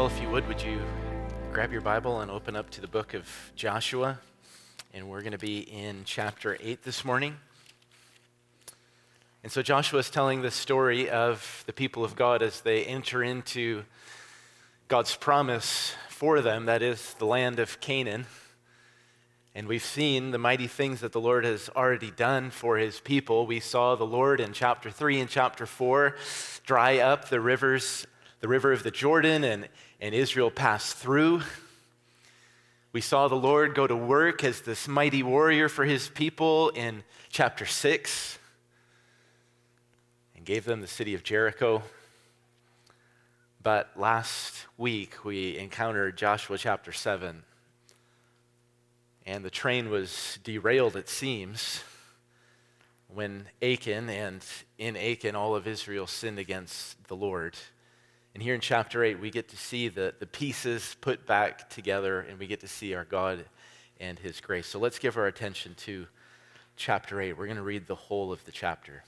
Well, if you would, would you grab your Bible and open up to the book of Joshua? And we're going to be in chapter 8 this morning. And so Joshua is telling the story of the people of God as they enter into God's promise for them, that is, the land of Canaan. And we've seen the mighty things that the Lord has already done for his people. We saw the Lord in chapter 3 and chapter 4 dry up the rivers, the river of the Jordan, and and Israel passed through. We saw the Lord go to work as this mighty warrior for his people in chapter 6 and gave them the city of Jericho. But last week we encountered Joshua chapter 7, and the train was derailed, it seems, when Achan and in Achan all of Israel sinned against the Lord. And here in chapter 8, we get to see the, the pieces put back together and we get to see our God and His grace. So let's give our attention to chapter 8. We're going to read the whole of the chapter.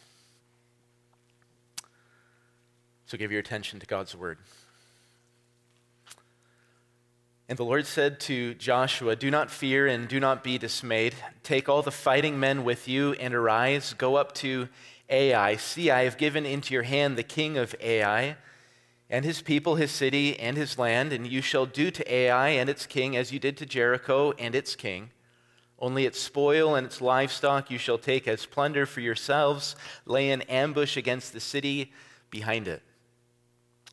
So give your attention to God's word. And the Lord said to Joshua, Do not fear and do not be dismayed. Take all the fighting men with you and arise, go up to Ai. See, I have given into your hand the king of Ai and his people, his city, and his land, and you shall do to Ai and its king as you did to Jericho and its king. Only its spoil and its livestock you shall take as plunder for yourselves. Lay an ambush against the city behind it.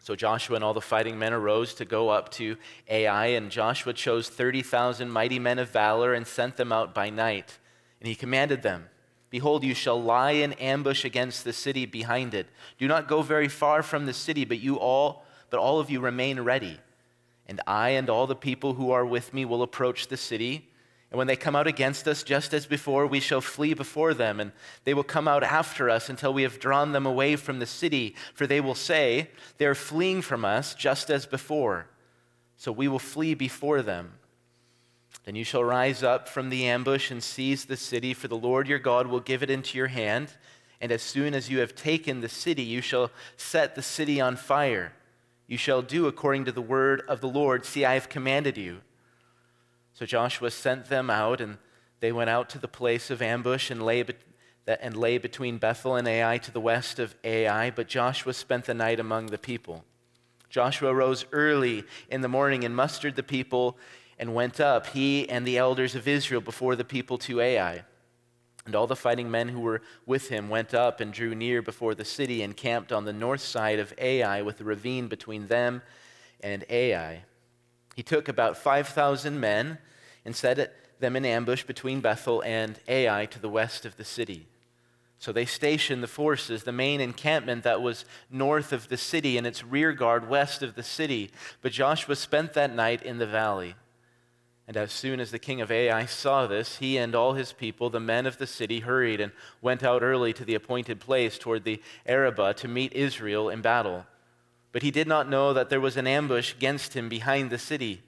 So Joshua and all the fighting men arose to go up to Ai, and Joshua chose 30,000 mighty men of valor and sent them out by night. And he commanded them Behold, you shall lie in ambush against the city behind it. Do not go very far from the city, but you all, but all of you remain ready. And I and all the people who are with me will approach the city. And when they come out against us, just as before, we shall flee before them, and they will come out after us until we have drawn them away from the city. For they will say, They are fleeing from us, just as before. So we will flee before them. Then you shall rise up from the ambush and seize the city, for the Lord your God will give it into your hand. And as soon as you have taken the city, you shall set the city on fire. You shall do according to the word of the Lord. See, I have commanded you. So Joshua sent them out, and they went out to the place of ambush and lay, and lay between Bethel and Ai to the west of Ai. But Joshua spent the night among the people. Joshua rose early in the morning and mustered the people and went up, he and the elders of Israel, before the people to Ai. And all the fighting men who were with him went up and drew near before the city and camped on the north side of Ai with a ravine between them and Ai. He took about 5,000 men and set them in ambush between Bethel and Ai to the west of the city. So they stationed the forces, the main encampment that was north of the city and its rear guard west of the city. But Joshua spent that night in the valley. And as soon as the king of Ai saw this, he and all his people, the men of the city, hurried and went out early to the appointed place toward the Arabah to meet Israel in battle. But he did not know that there was an ambush against him behind the city.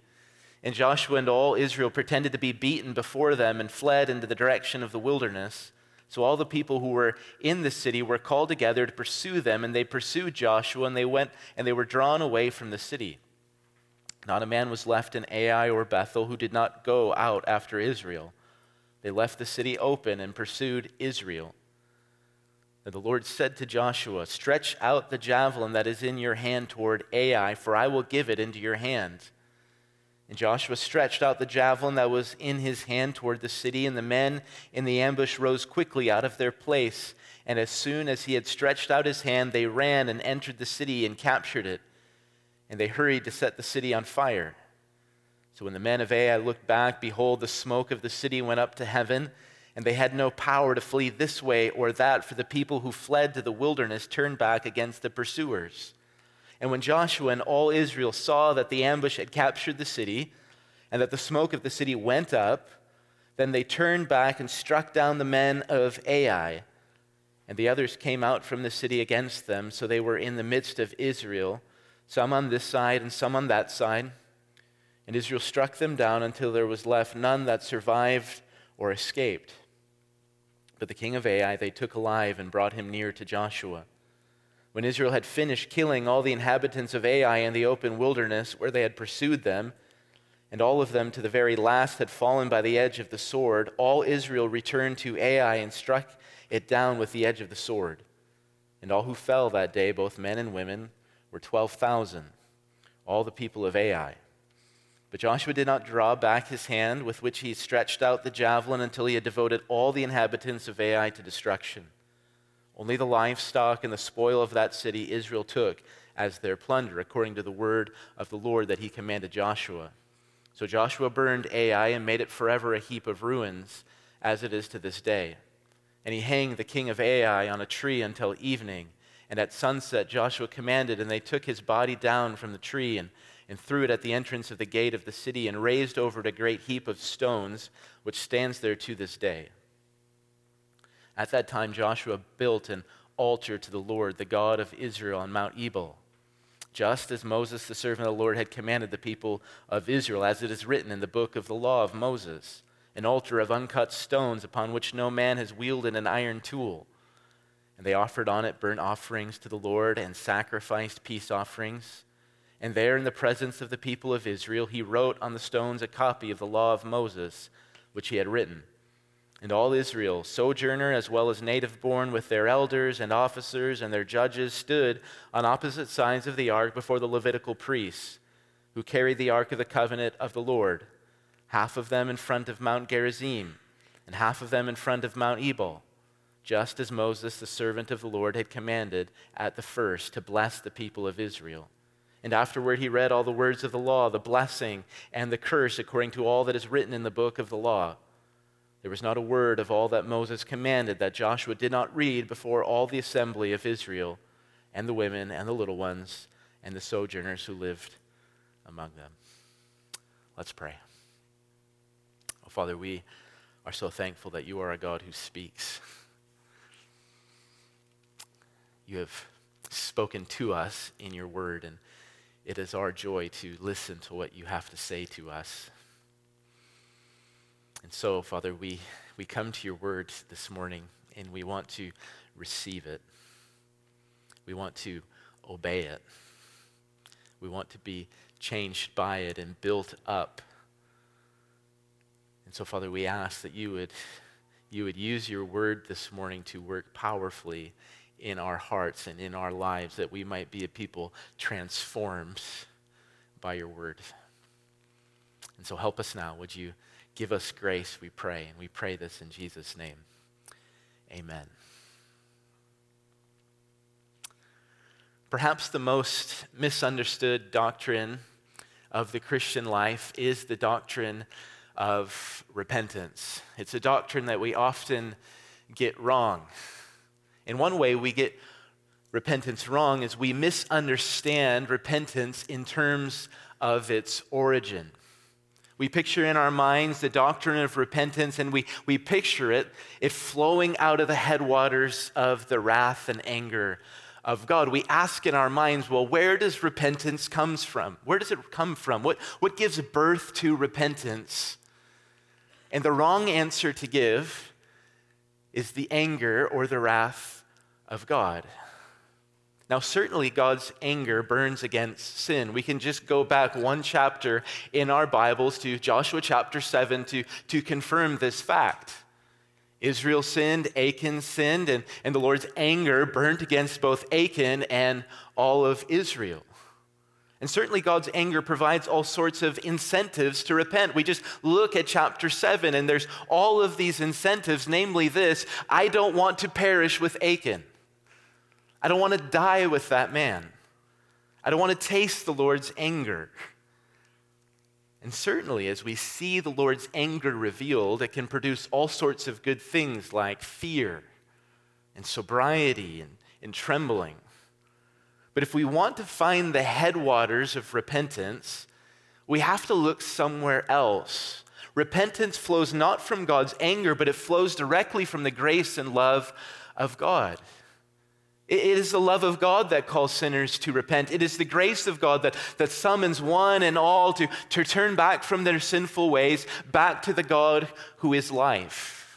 And Joshua and all Israel pretended to be beaten before them and fled into the direction of the wilderness. So all the people who were in the city were called together to pursue them, and they pursued Joshua, and they went and they were drawn away from the city. Not a man was left in Ai or Bethel who did not go out after Israel. They left the city open and pursued Israel. And the Lord said to Joshua, Stretch out the javelin that is in your hand toward Ai, for I will give it into your hand. And Joshua stretched out the javelin that was in his hand toward the city, and the men in the ambush rose quickly out of their place. And as soon as he had stretched out his hand, they ran and entered the city and captured it and they hurried to set the city on fire. So when the men of Ai looked back, behold, the smoke of the city went up to heaven, and they had no power to flee this way or that, for the people who fled to the wilderness turned back against the pursuers. And when Joshua and all Israel saw that the ambush had captured the city, and that the smoke of the city went up, then they turned back and struck down the men of Ai. And the others came out from the city against them, so they were in the midst of Israel some on this side and some on that side. And Israel struck them down until there was left none that survived or escaped. But the king of Ai they took alive and brought him near to Joshua. When Israel had finished killing all the inhabitants of Ai in the open wilderness where they had pursued them, and all of them to the very last had fallen by the edge of the sword, all Israel returned to Ai and struck it down with the edge of the sword. And all who fell that day, both men and women, were 12,000, all the people of Ai. But Joshua did not draw back his hand with which he stretched out the javelin until he had devoted all the inhabitants of Ai to destruction. Only the livestock and the spoil of that city Israel took as their plunder, according to the word of the Lord that he commanded Joshua. So Joshua burned Ai and made it forever a heap of ruins, as it is to this day. And he hanged the king of Ai on a tree until evening. And at sunset, Joshua commanded, and they took his body down from the tree and, and threw it at the entrance of the gate of the city and raised over it a great heap of stones, which stands there to this day. At that time, Joshua built an altar to the Lord, the God of Israel, on Mount Ebal, just as Moses, the servant of the Lord, had commanded the people of Israel, as it is written in the book of the law of Moses an altar of uncut stones upon which no man has wielded an iron tool. And they offered on it burnt offerings to the Lord and sacrificed peace offerings. And there, in the presence of the people of Israel, he wrote on the stones a copy of the law of Moses, which he had written. And all Israel, sojourner as well as native born, with their elders and officers and their judges, stood on opposite sides of the ark before the Levitical priests, who carried the ark of the covenant of the Lord, half of them in front of Mount Gerizim, and half of them in front of Mount Ebal, just as Moses, the servant of the Lord, had commanded at the first to bless the people of Israel. And afterward he read all the words of the law, the blessing and the curse, according to all that is written in the book of the law. There was not a word of all that Moses commanded that Joshua did not read before all the assembly of Israel, and the women and the little ones, and the sojourners who lived among them. Let's pray. Oh, Father, we are so thankful that you are a God who speaks. You have spoken to us in your word, and it is our joy to listen to what you have to say to us. And so, Father, we, we come to your word this morning and we want to receive it. We want to obey it. We want to be changed by it and built up. And so, Father, we ask that you would, you would use your word this morning to work powerfully in our hearts and in our lives, that we might be a people transformed by your word. And so, help us now. Would you? Give us grace, we pray. And we pray this in Jesus' name. Amen. Perhaps the most misunderstood doctrine of the Christian life is the doctrine of repentance. It's a doctrine that we often get wrong. In one way, we get repentance wrong is we misunderstand repentance in terms of its origin. We picture in our minds the doctrine of repentance and we, we picture it, it flowing out of the headwaters of the wrath and anger of God. We ask in our minds, well, where does repentance comes from? Where does it come from? What, what gives birth to repentance? And the wrong answer to give is the anger or the wrath of God. Now, certainly God's anger burns against sin. We can just go back one chapter in our Bibles to Joshua chapter 7 to, to confirm this fact. Israel sinned, Achan sinned, and, and the Lord's anger burned against both Achan and all of Israel. And certainly God's anger provides all sorts of incentives to repent. We just look at chapter 7, and there's all of these incentives, namely this I don't want to perish with Achan. I don't want to die with that man. I don't want to taste the Lord's anger. And certainly, as we see the Lord's anger revealed, it can produce all sorts of good things like fear and sobriety and, and trembling. But if we want to find the headwaters of repentance, we have to look somewhere else. Repentance flows not from God's anger, but it flows directly from the grace and love of God. It is the love of God that calls sinners to repent. It is the grace of God that, that summons one and all to, to turn back from their sinful ways, back to the God who is life.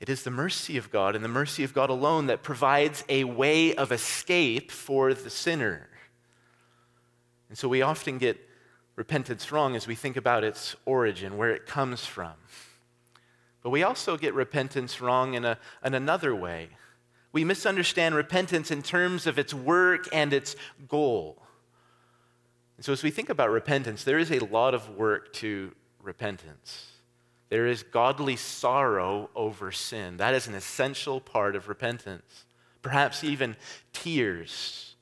It is the mercy of God and the mercy of God alone that provides a way of escape for the sinner. And so we often get repentance wrong as we think about its origin, where it comes from. But we also get repentance wrong in, a, in another way. We misunderstand repentance in terms of its work and its goal. And so, as we think about repentance, there is a lot of work to repentance. There is godly sorrow over sin. That is an essential part of repentance. Perhaps even tears.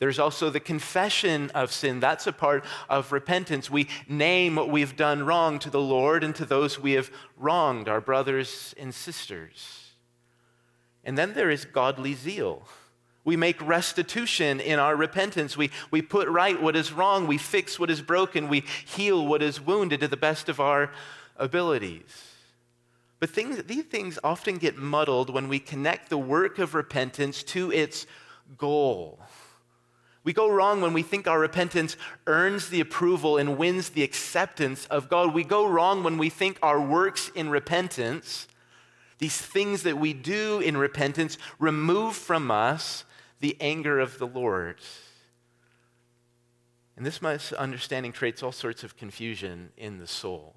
There's also the confession of sin. That's a part of repentance. We name what we've done wrong to the Lord and to those we have wronged, our brothers and sisters. And then there is godly zeal. We make restitution in our repentance. We, we put right what is wrong. We fix what is broken. We heal what is wounded to the best of our abilities. But things, these things often get muddled when we connect the work of repentance to its goal. We go wrong when we think our repentance earns the approval and wins the acceptance of God. We go wrong when we think our works in repentance, these things that we do in repentance, remove from us the anger of the Lord. And this misunderstanding creates all sorts of confusion in the soul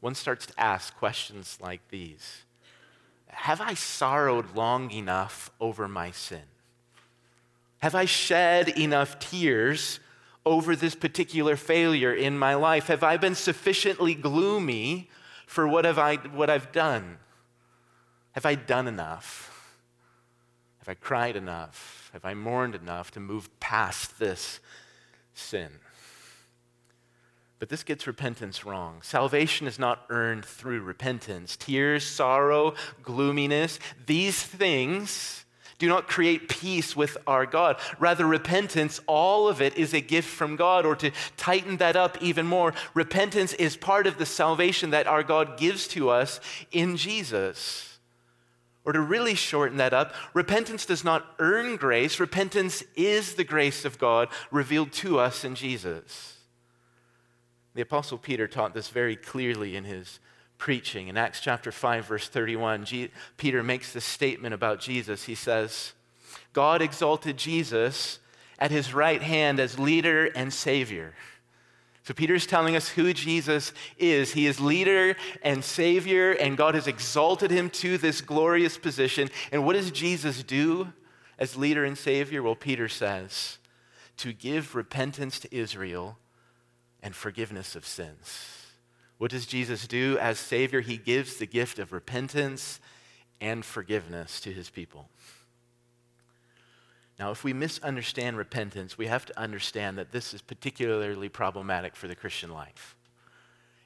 one starts to ask questions like these Have I sorrowed long enough over my sin? Have I shed enough tears over this particular failure in my life? Have I been sufficiently gloomy for what, have I, what I've done? Have I done enough? Have I cried enough? Have I mourned enough to move past this sin? But this gets repentance wrong. Salvation is not earned through repentance. Tears, sorrow, gloominess, these things do not create peace with our God. Rather, repentance, all of it is a gift from God. Or to tighten that up even more, repentance is part of the salvation that our God gives to us in Jesus. Or to really shorten that up, repentance does not earn grace, repentance is the grace of God revealed to us in Jesus. The Apostle Peter taught this very clearly in his preaching. In Acts chapter 5, verse 31, G- Peter makes this statement about Jesus. He says, God exalted Jesus at his right hand as leader and savior. So Peter's telling us who Jesus is. He is leader and savior, and God has exalted him to this glorious position. And what does Jesus do as leader and savior? Well, Peter says, to give repentance to Israel and forgiveness of sins. What does Jesus do as Savior? He gives the gift of repentance and forgiveness to his people. Now, if we misunderstand repentance, we have to understand that this is particularly problematic for the Christian life.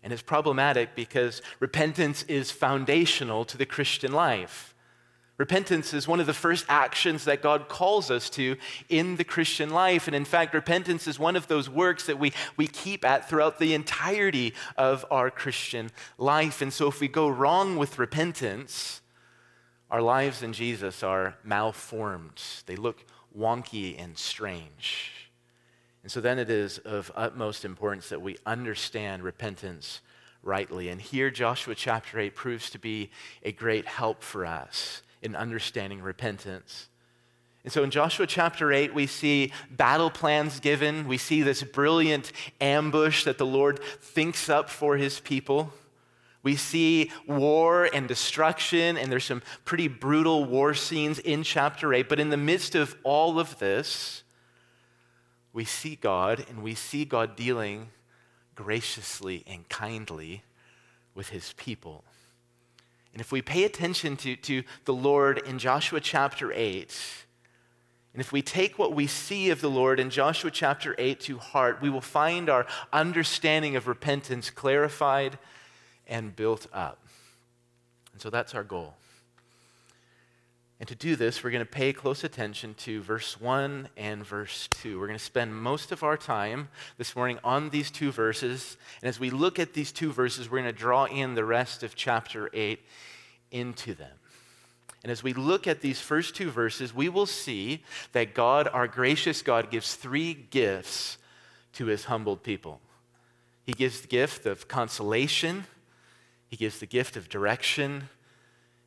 And it's problematic because repentance is foundational to the Christian life. Repentance is one of the first actions that God calls us to in the Christian life. And in fact, repentance is one of those works that we, we keep at throughout the entirety of our Christian life. And so if we go wrong with repentance, our lives in Jesus are malformed. They look wonky and strange. And so then it is of utmost importance that we understand repentance rightly. And here, Joshua chapter 8 proves to be a great help for us in understanding repentance. And so in Joshua chapter 8, we see battle plans given. We see this brilliant ambush that the Lord thinks up for his people. We see war and destruction, and there's some pretty brutal war scenes in chapter 8. But in the midst of all of this, we see God, and we see God dealing graciously and kindly with his people. And if we pay attention to, to the Lord in Joshua chapter 8, and if we take what we see of the Lord in Joshua chapter 8 to heart, we will find our understanding of repentance clarified and built up. And so that's our goal. And to do this, we're going to pay close attention to verse 1 and verse 2. We're going to spend most of our time this morning on these two verses. And as we look at these two verses, we're going to draw in the rest of chapter 8 into them. And as we look at these first two verses, we will see that God, our gracious God, gives three gifts to his humbled people. He gives the gift of consolation, he gives the gift of direction,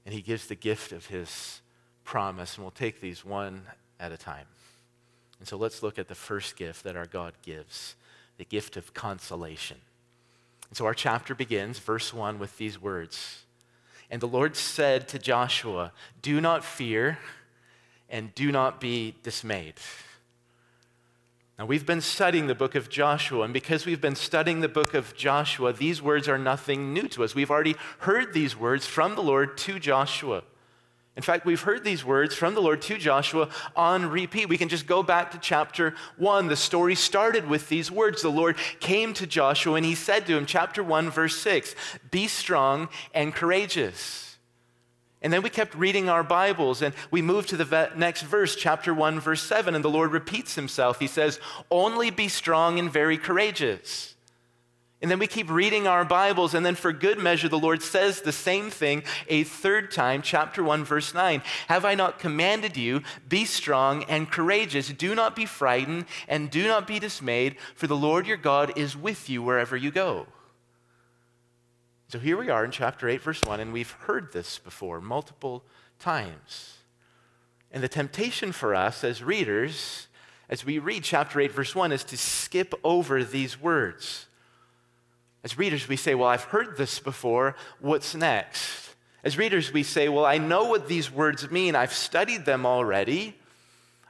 and he gives the gift of his promise. And we'll take these one at a time. And so let's look at the first gift that our God gives the gift of consolation. And so our chapter begins, verse 1, with these words And the Lord said to Joshua, Do not fear and do not be dismayed. Now, we've been studying the book of Joshua, and because we've been studying the book of Joshua, these words are nothing new to us. We've already heard these words from the Lord to Joshua. In fact, we've heard these words from the Lord to Joshua on repeat. We can just go back to chapter 1. The story started with these words. The Lord came to Joshua and he said to him, chapter 1, verse 6, Be strong and courageous. And then we kept reading our Bibles and we moved to the next verse, chapter 1, verse 7, and the Lord repeats himself. He says, Only be strong and very courageous. And then we keep reading our Bibles, and then for good measure, the Lord says the same thing a third time, chapter 1, verse 9. Have I not commanded you, be strong and courageous? Do not be frightened and do not be dismayed, for the Lord your God is with you wherever you go. So here we are in chapter 8, verse 1, and we've heard this before multiple times. And the temptation for us as readers, as we read chapter 8, verse 1, is to skip over these words. As readers, we say, Well, I've heard this before. What's next? As readers, we say, Well, I know what these words mean. I've studied them already.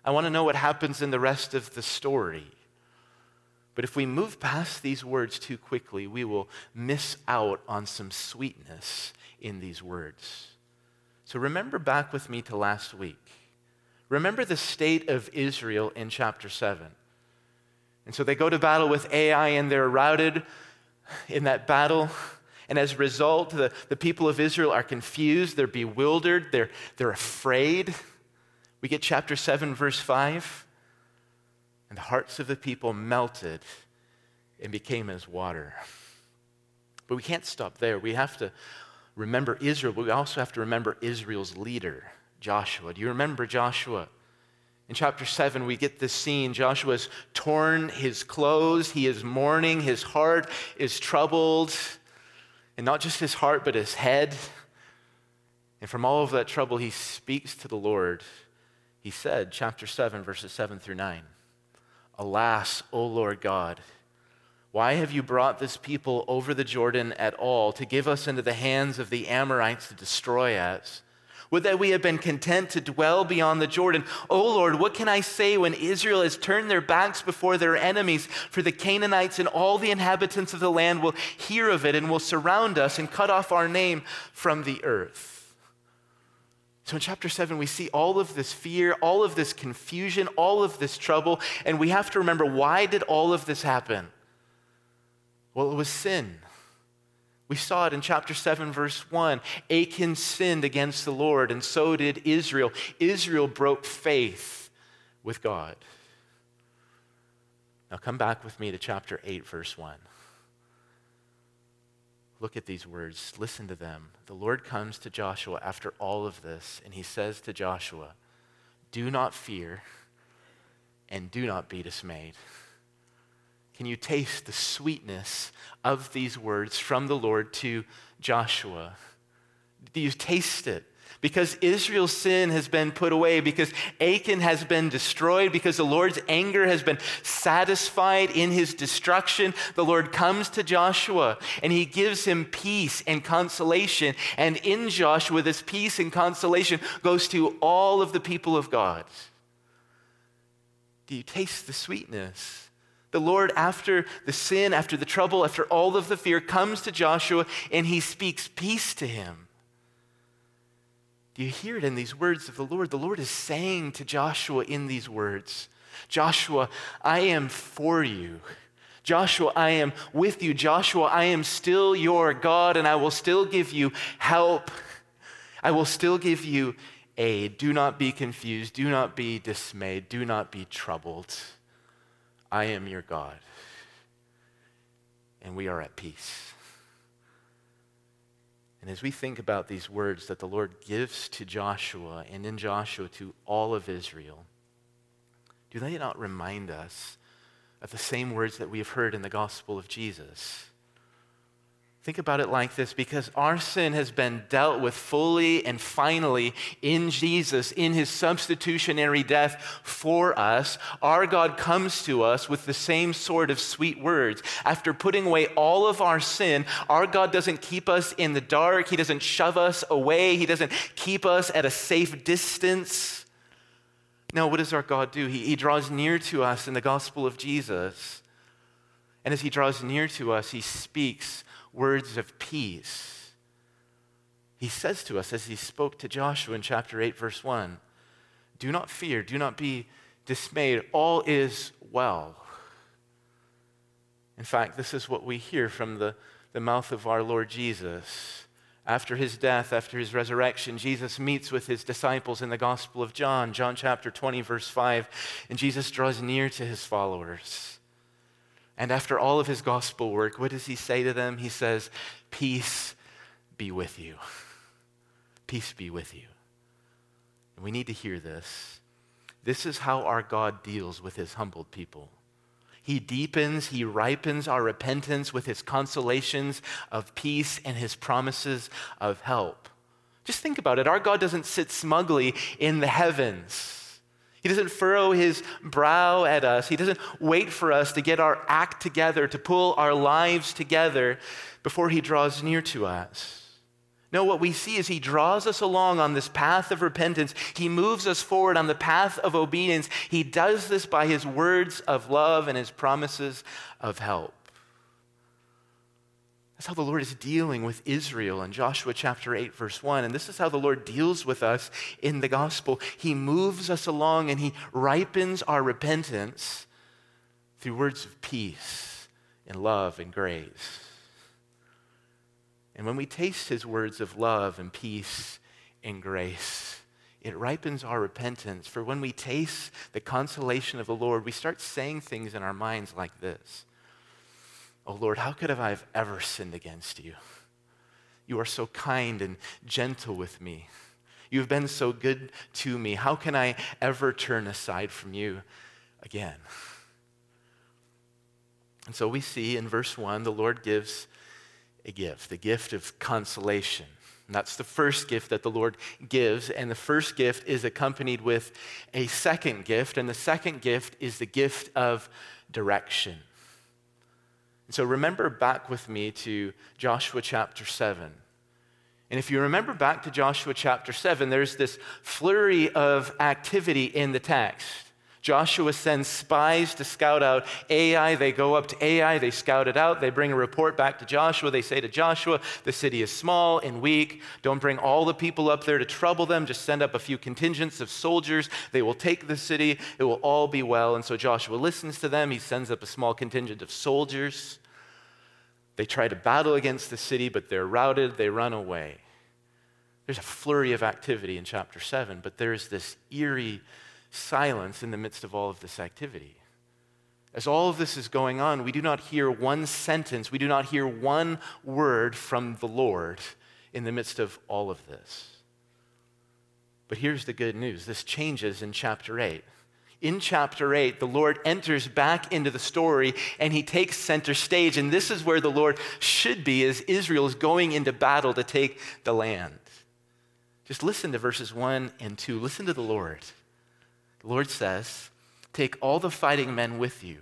I want to know what happens in the rest of the story. But if we move past these words too quickly, we will miss out on some sweetness in these words. So remember back with me to last week. Remember the state of Israel in chapter 7. And so they go to battle with Ai and they're routed in that battle. And as a result, the, the people of Israel are confused, they're bewildered, they're, they're afraid. We get chapter 7, verse 5. And the hearts of the people melted and became as water. But we can't stop there. We have to remember Israel, but we also have to remember Israel's leader, Joshua. Do you remember Joshua? In chapter 7, we get this scene. Joshua's torn his clothes, he is mourning, his heart is troubled. And not just his heart, but his head. And from all of that trouble, he speaks to the Lord. He said, chapter 7, verses 7 through 9. Alas, O Lord God, why have you brought this people over the Jordan at all to give us into the hands of the Amorites to destroy us? Would that we had been content to dwell beyond the Jordan. O Lord, what can I say when Israel has turned their backs before their enemies? For the Canaanites and all the inhabitants of the land will hear of it and will surround us and cut off our name from the earth. So in chapter 7, we see all of this fear, all of this confusion, all of this trouble, and we have to remember why did all of this happen? Well, it was sin. We saw it in chapter 7, verse 1. Achan sinned against the Lord, and so did Israel. Israel broke faith with God. Now come back with me to chapter 8, verse 1. Look at these words, listen to them. The Lord comes to Joshua after all of this, and he says to Joshua, Do not fear and do not be dismayed. Can you taste the sweetness of these words from the Lord to Joshua? Do you taste it? because Israel's sin has been put away, because Achan has been destroyed, because the Lord's anger has been satisfied in his destruction, the Lord comes to Joshua and he gives him peace and consolation. And in Joshua, this peace and consolation goes to all of the people of God. Do you taste the sweetness? The Lord, after the sin, after the trouble, after all of the fear, comes to Joshua and he speaks peace to him. Do you hear it in these words of the Lord? The Lord is saying to Joshua in these words Joshua, I am for you. Joshua, I am with you. Joshua, I am still your God, and I will still give you help. I will still give you aid. Do not be confused. Do not be dismayed. Do not be troubled. I am your God, and we are at peace. And as we think about these words that the Lord gives to Joshua and in Joshua to all of Israel, do they not remind us of the same words that we have heard in the gospel of Jesus? Think about it like this because our sin has been dealt with fully and finally in Jesus, in his substitutionary death for us. Our God comes to us with the same sort of sweet words. After putting away all of our sin, our God doesn't keep us in the dark, he doesn't shove us away, he doesn't keep us at a safe distance. No, what does our God do? He, he draws near to us in the gospel of Jesus. And as he draws near to us, he speaks words of peace. He says to us, as he spoke to Joshua in chapter 8, verse 1, Do not fear, do not be dismayed, all is well. In fact, this is what we hear from the, the mouth of our Lord Jesus. After his death, after his resurrection, Jesus meets with his disciples in the Gospel of John, John chapter 20, verse 5, and Jesus draws near to his followers. And after all of his gospel work, what does he say to them? He says, Peace be with you. Peace be with you. And we need to hear this. This is how our God deals with his humbled people. He deepens, he ripens our repentance with his consolations of peace and his promises of help. Just think about it. Our God doesn't sit smugly in the heavens. He doesn't furrow his brow at us. He doesn't wait for us to get our act together, to pull our lives together before he draws near to us. No, what we see is he draws us along on this path of repentance. He moves us forward on the path of obedience. He does this by his words of love and his promises of help. That's how the Lord is dealing with Israel in Joshua chapter 8, verse 1. And this is how the Lord deals with us in the gospel. He moves us along and He ripens our repentance through words of peace and love and grace. And when we taste His words of love and peace and grace, it ripens our repentance. For when we taste the consolation of the Lord, we start saying things in our minds like this Oh Lord, how could I have ever sinned against you? You are so kind and gentle with me. You have been so good to me. How can I ever turn aside from you again? And so we see in verse 1, the Lord gives a gift, the gift of consolation. And that's the first gift that the Lord gives. And the first gift is accompanied with a second gift. And the second gift is the gift of direction. So remember back with me to Joshua chapter 7. And if you remember back to Joshua chapter 7, there's this flurry of activity in the text. Joshua sends spies to scout out Ai. They go up to Ai, they scout it out, they bring a report back to Joshua. They say to Joshua, The city is small and weak. Don't bring all the people up there to trouble them. Just send up a few contingents of soldiers. They will take the city. It will all be well. And so Joshua listens to them. He sends up a small contingent of soldiers. They try to battle against the city, but they're routed. They run away. There's a flurry of activity in chapter 7, but there's this eerie silence in the midst of all of this activity. As all of this is going on, we do not hear one sentence, we do not hear one word from the Lord in the midst of all of this. But here's the good news this changes in chapter 8. In chapter 8, the Lord enters back into the story and he takes center stage. And this is where the Lord should be as Israel is going into battle to take the land. Just listen to verses 1 and 2. Listen to the Lord. The Lord says, Take all the fighting men with you,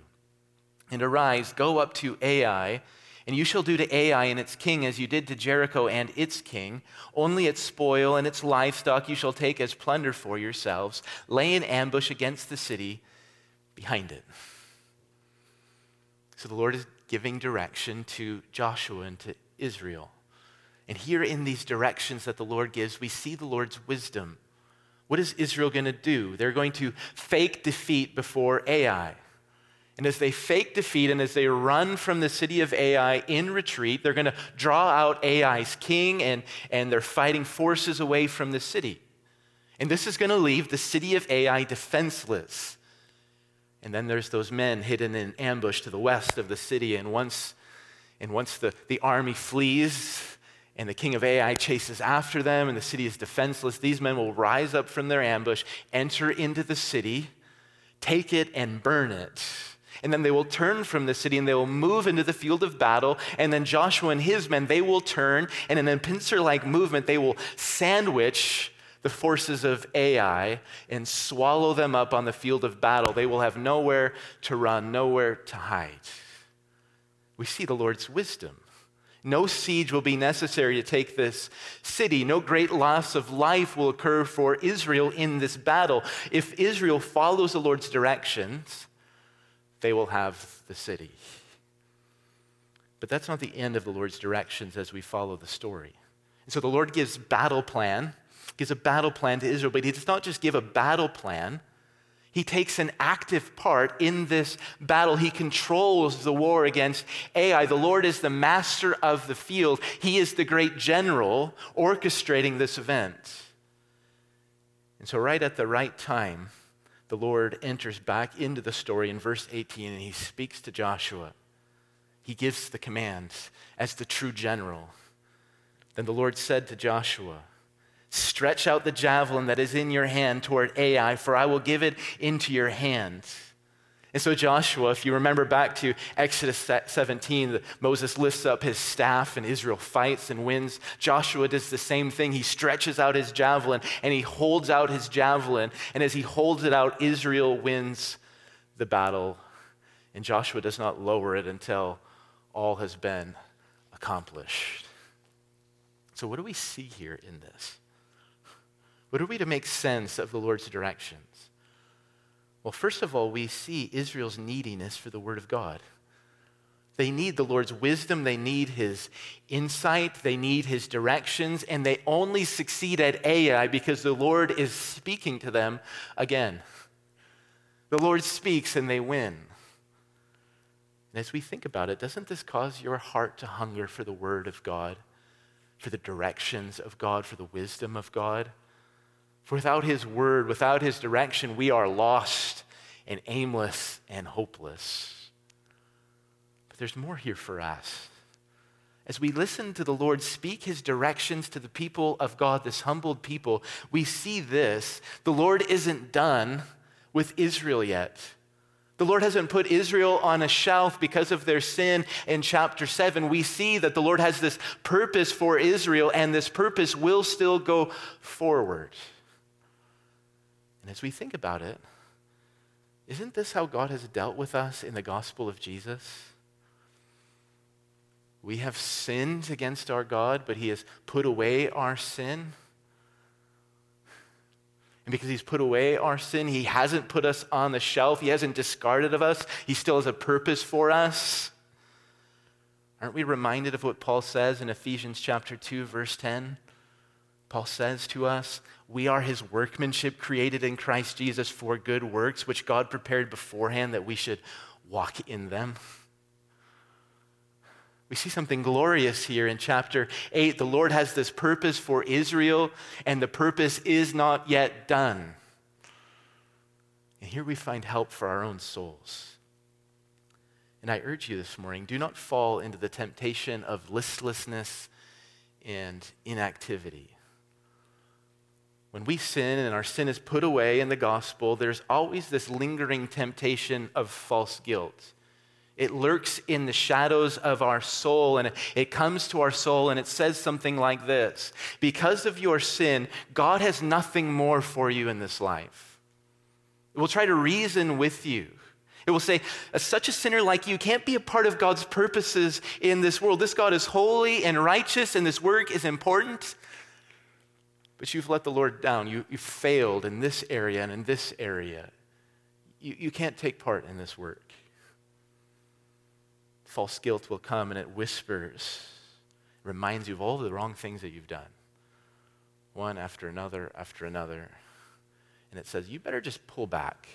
and arise, go up to Ai, and you shall do to Ai and its king as you did to Jericho and its king. Only its spoil and its livestock you shall take as plunder for yourselves. Lay an ambush against the city behind it. So the Lord is giving direction to Joshua and to Israel. And here in these directions that the Lord gives, we see the Lord's wisdom what is Israel going to do? They're going to fake defeat before Ai. And as they fake defeat and as they run from the city of Ai in retreat, they're going to draw out Ai's king and, and their fighting forces away from the city. And this is going to leave the city of Ai defenseless. And then there's those men hidden in ambush to the west of the city. And once, and once the, the army flees, and the king of Ai chases after them, and the city is defenseless. These men will rise up from their ambush, enter into the city, take it, and burn it. And then they will turn from the city and they will move into the field of battle. And then Joshua and his men, they will turn. And in a pincer like movement, they will sandwich the forces of Ai and swallow them up on the field of battle. They will have nowhere to run, nowhere to hide. We see the Lord's wisdom. No siege will be necessary to take this city. No great loss of life will occur for Israel in this battle. If Israel follows the Lord's directions, they will have the city. But that's not the end of the Lord's directions as we follow the story. And so the Lord gives battle plan, gives a battle plan to Israel, but he does not just give a battle plan he takes an active part in this battle. He controls the war against Ai. The Lord is the master of the field. He is the great general orchestrating this event. And so, right at the right time, the Lord enters back into the story in verse 18 and he speaks to Joshua. He gives the commands as the true general. Then the Lord said to Joshua, Stretch out the javelin that is in your hand toward Ai, for I will give it into your hand. And so, Joshua, if you remember back to Exodus 17, Moses lifts up his staff and Israel fights and wins. Joshua does the same thing. He stretches out his javelin and he holds out his javelin. And as he holds it out, Israel wins the battle. And Joshua does not lower it until all has been accomplished. So, what do we see here in this? What are we to make sense of the Lord's directions? Well, first of all, we see Israel's neediness for the Word of God. They need the Lord's wisdom, they need His insight, they need His directions, and they only succeed at Ai because the Lord is speaking to them again. The Lord speaks and they win. And as we think about it, doesn't this cause your heart to hunger for the Word of God, for the directions of God, for the wisdom of God? For without His word, without His direction, we are lost and aimless and hopeless. But there's more here for us. As we listen to the Lord speak his directions to the people of God, this humbled people, we see this. The Lord isn't done with Israel yet. The Lord hasn't put Israel on a shelf because of their sin in chapter 7. We see that the Lord has this purpose for Israel, and this purpose will still go forward. And as we think about it, isn't this how God has dealt with us in the gospel of Jesus? We have sinned against our God, but He has put away our sin. And because He's put away our sin, He hasn't put us on the shelf, He hasn't discarded of us, He still has a purpose for us. Aren't we reminded of what Paul says in Ephesians chapter 2, verse 10? Paul says to us, We are his workmanship created in Christ Jesus for good works, which God prepared beforehand that we should walk in them. We see something glorious here in chapter 8. The Lord has this purpose for Israel, and the purpose is not yet done. And here we find help for our own souls. And I urge you this morning do not fall into the temptation of listlessness and inactivity. When we sin and our sin is put away in the gospel, there's always this lingering temptation of false guilt. It lurks in the shadows of our soul and it comes to our soul and it says something like this Because of your sin, God has nothing more for you in this life. It will try to reason with you. It will say, such a sinner like you can't be a part of God's purposes in this world. This God is holy and righteous, and this work is important but you've let the Lord down. You, you failed in this area and in this area. You, you can't take part in this work. False guilt will come and it whispers, reminds you of all the wrong things that you've done, one after another after another. And it says, you better just pull back.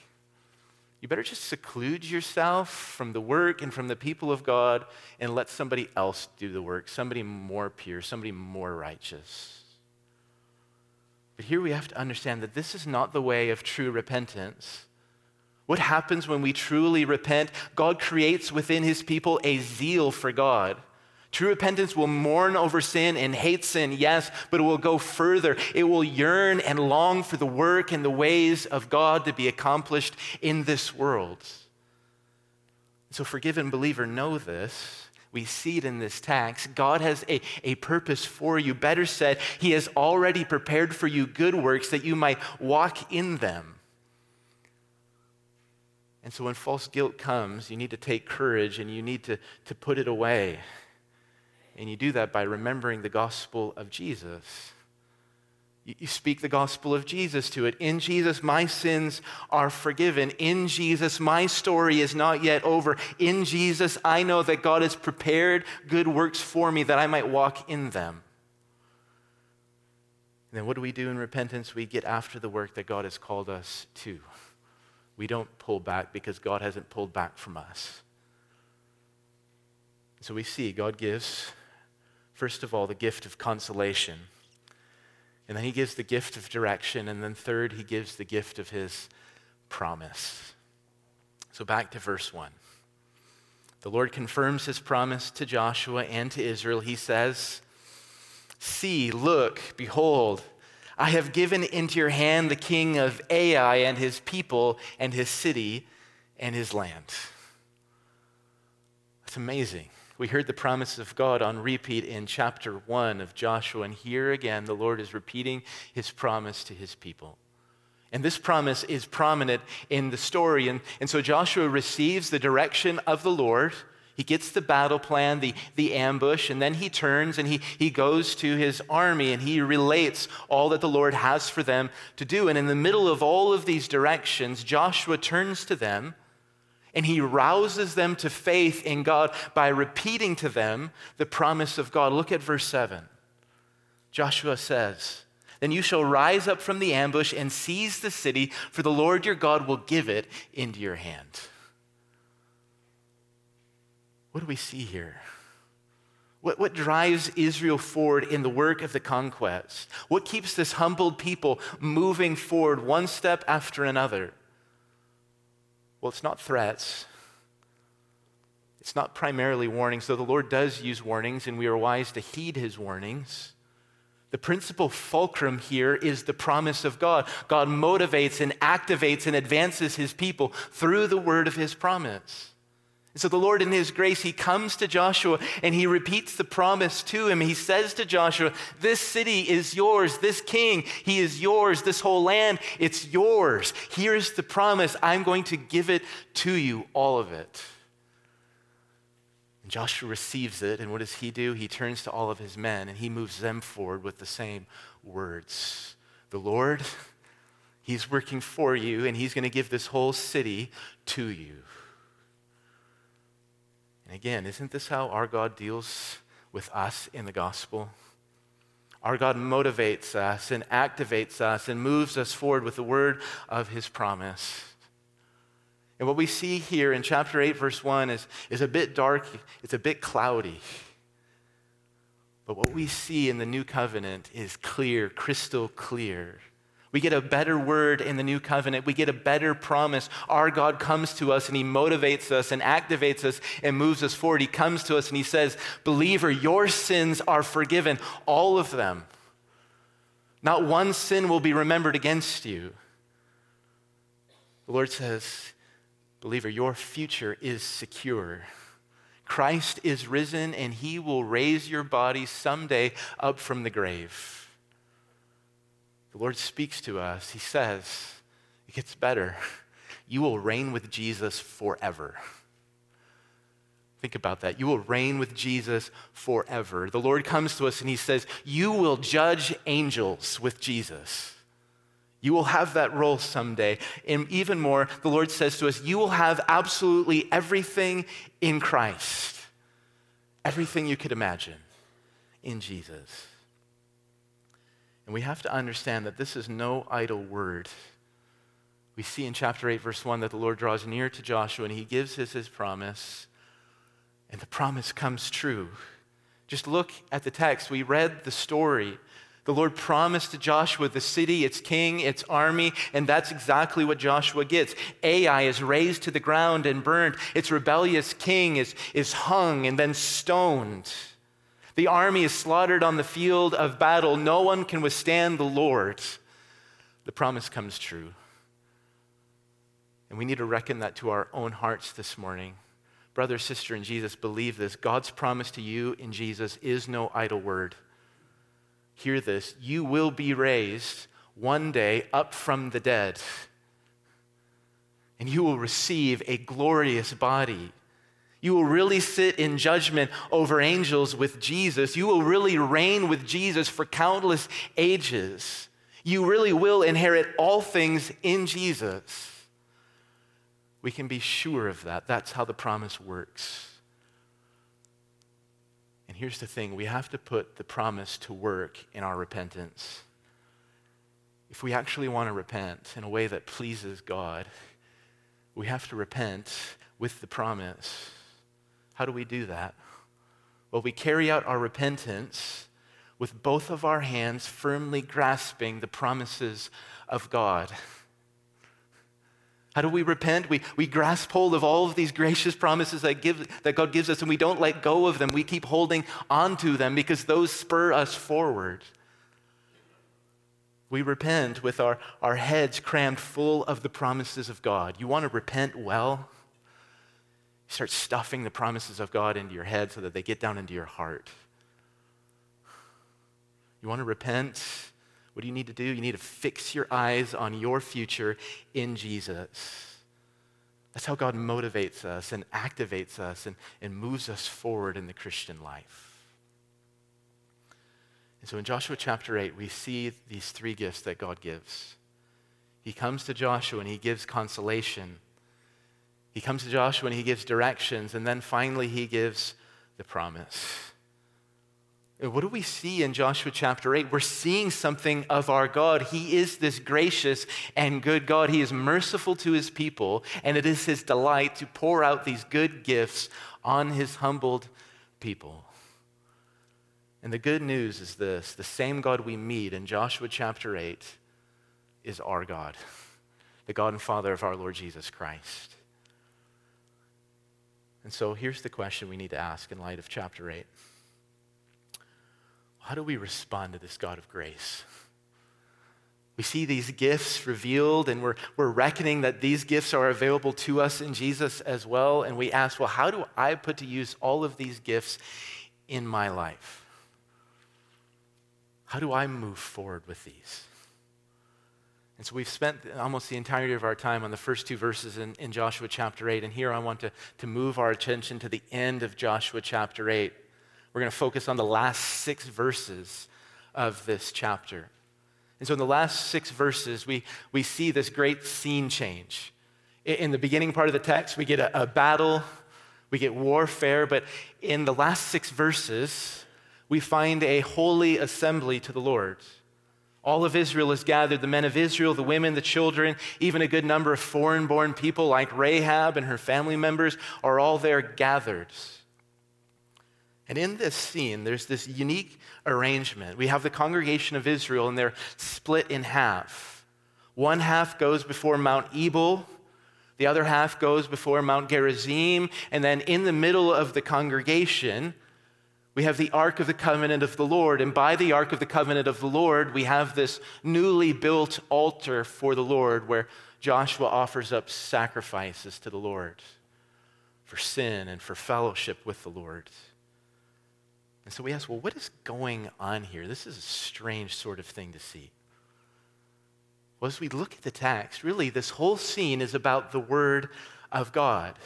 You better just seclude yourself from the work and from the people of God and let somebody else do the work, somebody more pure, somebody more righteous. But here we have to understand that this is not the way of true repentance. What happens when we truly repent? God creates within his people a zeal for God. True repentance will mourn over sin and hate sin, yes, but it will go further. It will yearn and long for the work and the ways of God to be accomplished in this world. So, forgiven believer, know this. We see it in this text. God has a, a purpose for you. Better said, He has already prepared for you good works that you might walk in them. And so when false guilt comes, you need to take courage and you need to, to put it away. And you do that by remembering the gospel of Jesus. You, speak the gospel of Jesus to it. In Jesus, my sins are forgiven. In Jesus, my story is not yet over. In Jesus, I know that God has prepared good works for me that I might walk in them. And then what do we do in repentance? We get after the work that God has called us to. We don't pull back because God hasn't pulled back from us. So we see God gives, first of all, the gift of consolation. And then he gives the gift of direction. And then, third, he gives the gift of his promise. So, back to verse 1. The Lord confirms his promise to Joshua and to Israel. He says, See, look, behold, I have given into your hand the king of Ai and his people and his city and his land. That's amazing. We heard the promise of God on repeat in chapter 1 of Joshua, and here again, the Lord is repeating his promise to his people. And this promise is prominent in the story. And, and so Joshua receives the direction of the Lord he gets the battle plan, the, the ambush, and then he turns and he, he goes to his army and he relates all that the Lord has for them to do. And in the middle of all of these directions, Joshua turns to them and he rouses them to faith in God by repeating to them the promise of God. Look at verse 7. Joshua says, Then you shall rise up from the ambush and seize the city, for the Lord your God will give it into your hand. What do we see here? What, what drives Israel forward in the work of the conquest? What keeps this humbled people moving forward one step after another? Well, it's not threats. It's not primarily warnings, though the Lord does use warnings, and we are wise to heed his warnings. The principal fulcrum here is the promise of God. God motivates and activates and advances his people through the word of his promise. So the Lord, in His grace, He comes to Joshua and He repeats the promise to him. He says to Joshua, This city is yours. This king, he is yours. This whole land, it's yours. Here's the promise. I'm going to give it to you, all of it. And Joshua receives it, and what does he do? He turns to all of his men and he moves them forward with the same words The Lord, He's working for you, and He's going to give this whole city to you. And again, isn't this how our God deals with us in the gospel? Our God motivates us and activates us and moves us forward with the word of his promise. And what we see here in chapter 8, verse 1 is, is a bit dark, it's a bit cloudy. But what we see in the new covenant is clear, crystal clear. We get a better word in the new covenant. We get a better promise. Our God comes to us and He motivates us and activates us and moves us forward. He comes to us and He says, Believer, your sins are forgiven, all of them. Not one sin will be remembered against you. The Lord says, Believer, your future is secure. Christ is risen and He will raise your body someday up from the grave. The Lord speaks to us. He says, It gets better. You will reign with Jesus forever. Think about that. You will reign with Jesus forever. The Lord comes to us and He says, You will judge angels with Jesus. You will have that role someday. And even more, the Lord says to us, You will have absolutely everything in Christ. Everything you could imagine in Jesus. And we have to understand that this is no idle word. We see in chapter 8, verse 1, that the Lord draws near to Joshua and he gives us his promise, and the promise comes true. Just look at the text. We read the story. The Lord promised to Joshua the city, its king, its army, and that's exactly what Joshua gets. Ai is razed to the ground and burned. Its rebellious king is, is hung and then stoned. The army is slaughtered on the field of battle. No one can withstand the Lord. The promise comes true. And we need to reckon that to our own hearts this morning. brother, sister in Jesus, believe this. God's promise to you in Jesus is no idle word. Hear this you will be raised one day up from the dead, and you will receive a glorious body. You will really sit in judgment over angels with Jesus. You will really reign with Jesus for countless ages. You really will inherit all things in Jesus. We can be sure of that. That's how the promise works. And here's the thing we have to put the promise to work in our repentance. If we actually want to repent in a way that pleases God, we have to repent with the promise. How do we do that? Well, we carry out our repentance with both of our hands firmly grasping the promises of God. How do we repent? We, we grasp hold of all of these gracious promises that, give, that God gives us, and we don't let go of them. We keep holding on to them because those spur us forward. We repent with our, our heads crammed full of the promises of God. You want to repent well? You start stuffing the promises of God into your head so that they get down into your heart. You want to repent? What do you need to do? You need to fix your eyes on your future in Jesus. That's how God motivates us and activates us and, and moves us forward in the Christian life. And so in Joshua chapter 8, we see these three gifts that God gives. He comes to Joshua and he gives consolation. He comes to Joshua and he gives directions. And then finally, he gives the promise. What do we see in Joshua chapter 8? We're seeing something of our God. He is this gracious and good God. He is merciful to his people, and it is his delight to pour out these good gifts on his humbled people. And the good news is this the same God we meet in Joshua chapter 8 is our God, the God and Father of our Lord Jesus Christ. And so here's the question we need to ask in light of chapter 8 how do we respond to this God of grace? We see these gifts revealed, and we're, we're reckoning that these gifts are available to us in Jesus as well. And we ask, well, how do I put to use all of these gifts in my life? How do I move forward with these? And so we've spent almost the entirety of our time on the first two verses in, in Joshua chapter 8. And here I want to, to move our attention to the end of Joshua chapter 8. We're going to focus on the last six verses of this chapter. And so, in the last six verses, we, we see this great scene change. In the beginning part of the text, we get a, a battle, we get warfare, but in the last six verses, we find a holy assembly to the Lord. All of Israel is gathered the men of Israel, the women, the children, even a good number of foreign born people like Rahab and her family members are all there gathered. And in this scene, there's this unique arrangement. We have the congregation of Israel, and they're split in half. One half goes before Mount Ebal, the other half goes before Mount Gerizim, and then in the middle of the congregation, we have the Ark of the Covenant of the Lord. And by the Ark of the Covenant of the Lord, we have this newly built altar for the Lord where Joshua offers up sacrifices to the Lord for sin and for fellowship with the Lord. And so we ask, well, what is going on here? This is a strange sort of thing to see. Well, as we look at the text, really, this whole scene is about the Word of God.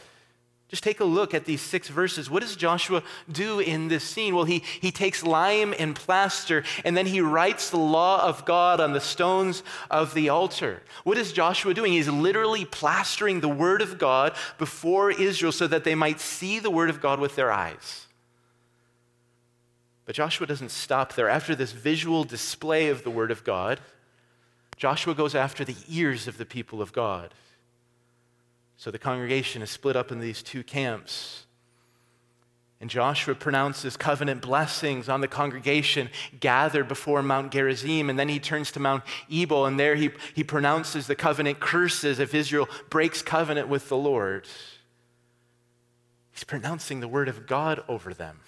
Just take a look at these six verses. What does Joshua do in this scene? Well, he, he takes lime and plaster and then he writes the law of God on the stones of the altar. What is Joshua doing? He's literally plastering the word of God before Israel so that they might see the word of God with their eyes. But Joshua doesn't stop there. After this visual display of the Word of God, Joshua goes after the ears of the people of God. So the congregation is split up in these two camps. And Joshua pronounces covenant blessings on the congregation gathered before Mount Gerizim. And then he turns to Mount Ebal, and there he, he pronounces the covenant curses if Israel breaks covenant with the Lord. He's pronouncing the word of God over them.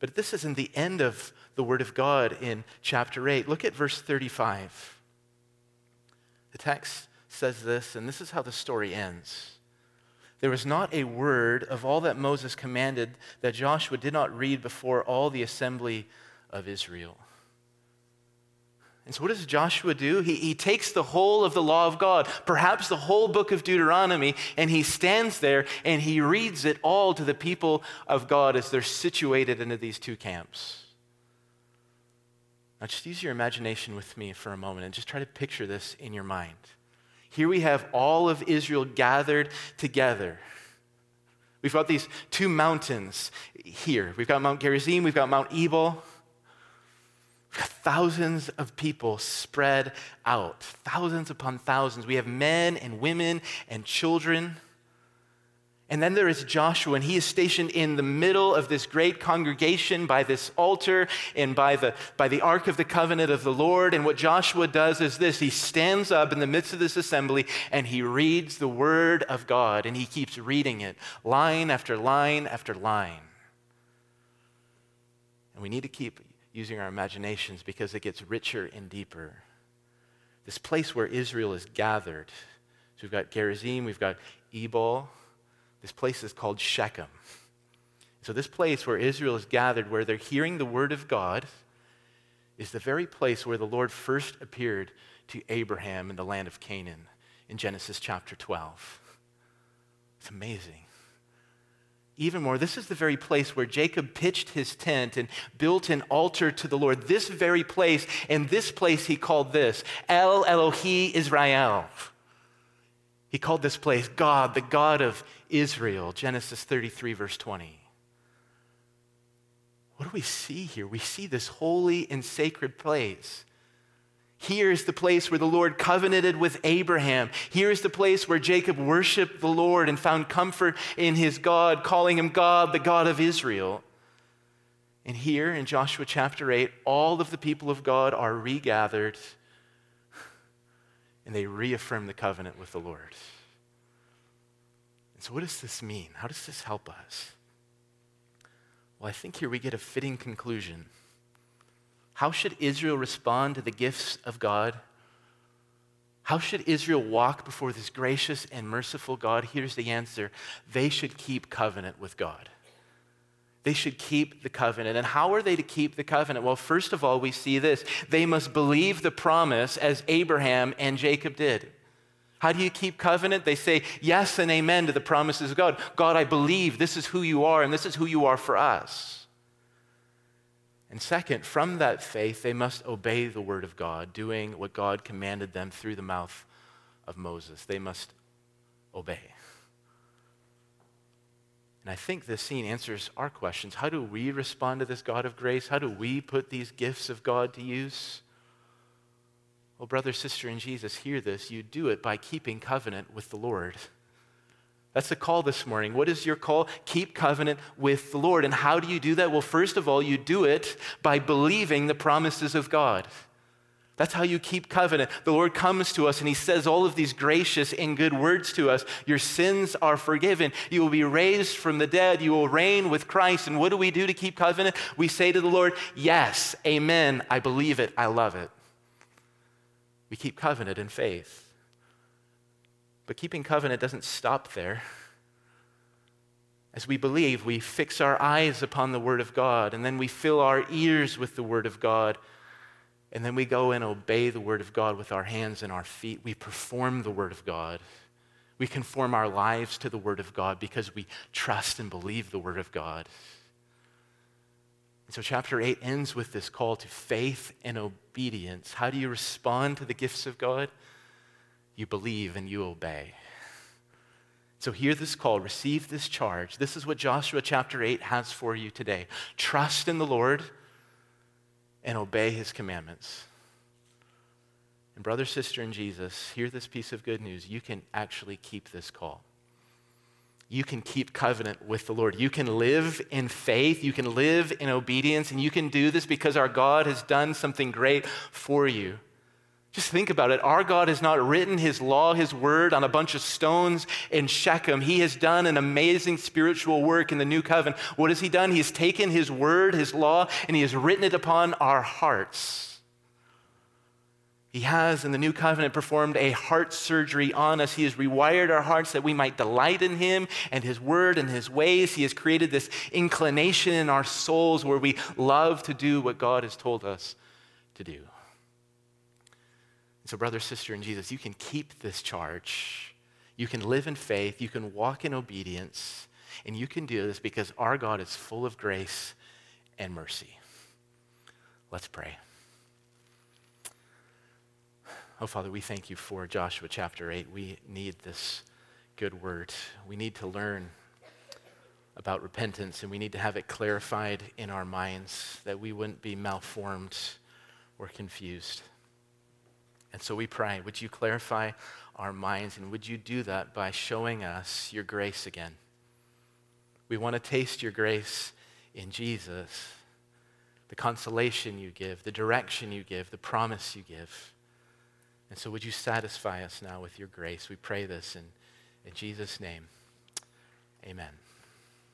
But this isn't the end of the Word of God in chapter 8. Look at verse 35. The text says this, and this is how the story ends. There was not a word of all that Moses commanded that Joshua did not read before all the assembly of Israel. And so, what does Joshua do? He, he takes the whole of the law of God, perhaps the whole book of Deuteronomy, and he stands there and he reads it all to the people of God as they're situated into these two camps. Now, just use your imagination with me for a moment and just try to picture this in your mind. Here we have all of Israel gathered together. We've got these two mountains here. We've got Mount Gerizim, we've got Mount Ebal. We've got thousands of people spread out, thousands upon thousands. We have men and women and children. And then there is Joshua, and he is stationed in the middle of this great congregation by this altar and by the, by the Ark of the Covenant of the Lord. And what Joshua does is this he stands up in the midst of this assembly and he reads the Word of God, and he keeps reading it line after line after line. And we need to keep using our imaginations because it gets richer and deeper. This place where Israel is gathered. So we've got Gerizim, we've got Ebal this place is called Shechem. So, this place where Israel is gathered, where they're hearing the word of God, is the very place where the Lord first appeared to Abraham in the land of Canaan in Genesis chapter 12. It's amazing. Even more, this is the very place where Jacob pitched his tent and built an altar to the Lord. This very place, and this place he called this El Elohi Israel. He called this place God, the God of Israel, Genesis 33, verse 20. What do we see here? We see this holy and sacred place. Here is the place where the Lord covenanted with Abraham. Here is the place where Jacob worshiped the Lord and found comfort in his God, calling him God, the God of Israel. And here in Joshua chapter 8, all of the people of God are regathered and they reaffirm the covenant with the Lord. And so, what does this mean? How does this help us? Well, I think here we get a fitting conclusion. How should Israel respond to the gifts of God? How should Israel walk before this gracious and merciful God? Here's the answer they should keep covenant with God. They should keep the covenant. And how are they to keep the covenant? Well, first of all, we see this they must believe the promise as Abraham and Jacob did. How do you keep covenant? They say yes and amen to the promises of God. God, I believe this is who you are, and this is who you are for us. And second, from that faith, they must obey the word of God, doing what God commanded them through the mouth of Moses. They must obey. And I think this scene answers our questions. How do we respond to this God of grace? How do we put these gifts of God to use? Well, brother, sister in Jesus, hear this. You do it by keeping covenant with the Lord. That's the call this morning. What is your call? Keep covenant with the Lord. And how do you do that? Well, first of all, you do it by believing the promises of God. That's how you keep covenant. The Lord comes to us and He says all of these gracious and good words to us. Your sins are forgiven. You will be raised from the dead. You will reign with Christ. And what do we do to keep covenant? We say to the Lord, Yes, amen. I believe it. I love it. We keep covenant in faith. But keeping covenant doesn't stop there. As we believe, we fix our eyes upon the Word of God, and then we fill our ears with the Word of God and then we go and obey the Word of God with our hands and our feet. We perform the Word of God. We conform our lives to the Word of God because we trust and believe the Word of God. And so, chapter 8 ends with this call to faith and obedience. How do you respond to the gifts of God? You believe and you obey. So, hear this call, receive this charge. This is what Joshua chapter 8 has for you today. Trust in the Lord and obey his commandments. And, brother, sister in Jesus, hear this piece of good news. You can actually keep this call. You can keep covenant with the Lord. You can live in faith. You can live in obedience. And you can do this because our God has done something great for you. Just think about it. Our God has not written his law, his word on a bunch of stones in Shechem. He has done an amazing spiritual work in the new covenant. What has he done? He has taken his word, his law, and he has written it upon our hearts. He has, in the new covenant, performed a heart surgery on us. He has rewired our hearts that we might delight in Him and His word and His ways. He has created this inclination in our souls where we love to do what God has told us to do. So, brother, sister in Jesus, you can keep this charge. You can live in faith. You can walk in obedience. And you can do this because our God is full of grace and mercy. Let's pray. Oh, Father, we thank you for Joshua chapter 8. We need this good word. We need to learn about repentance, and we need to have it clarified in our minds that we wouldn't be malformed or confused. And so we pray, would you clarify our minds and would you do that by showing us your grace again? We want to taste your grace in Jesus, the consolation you give, the direction you give, the promise you give. And so would you satisfy us now with your grace? We pray this in, in Jesus' name. Amen.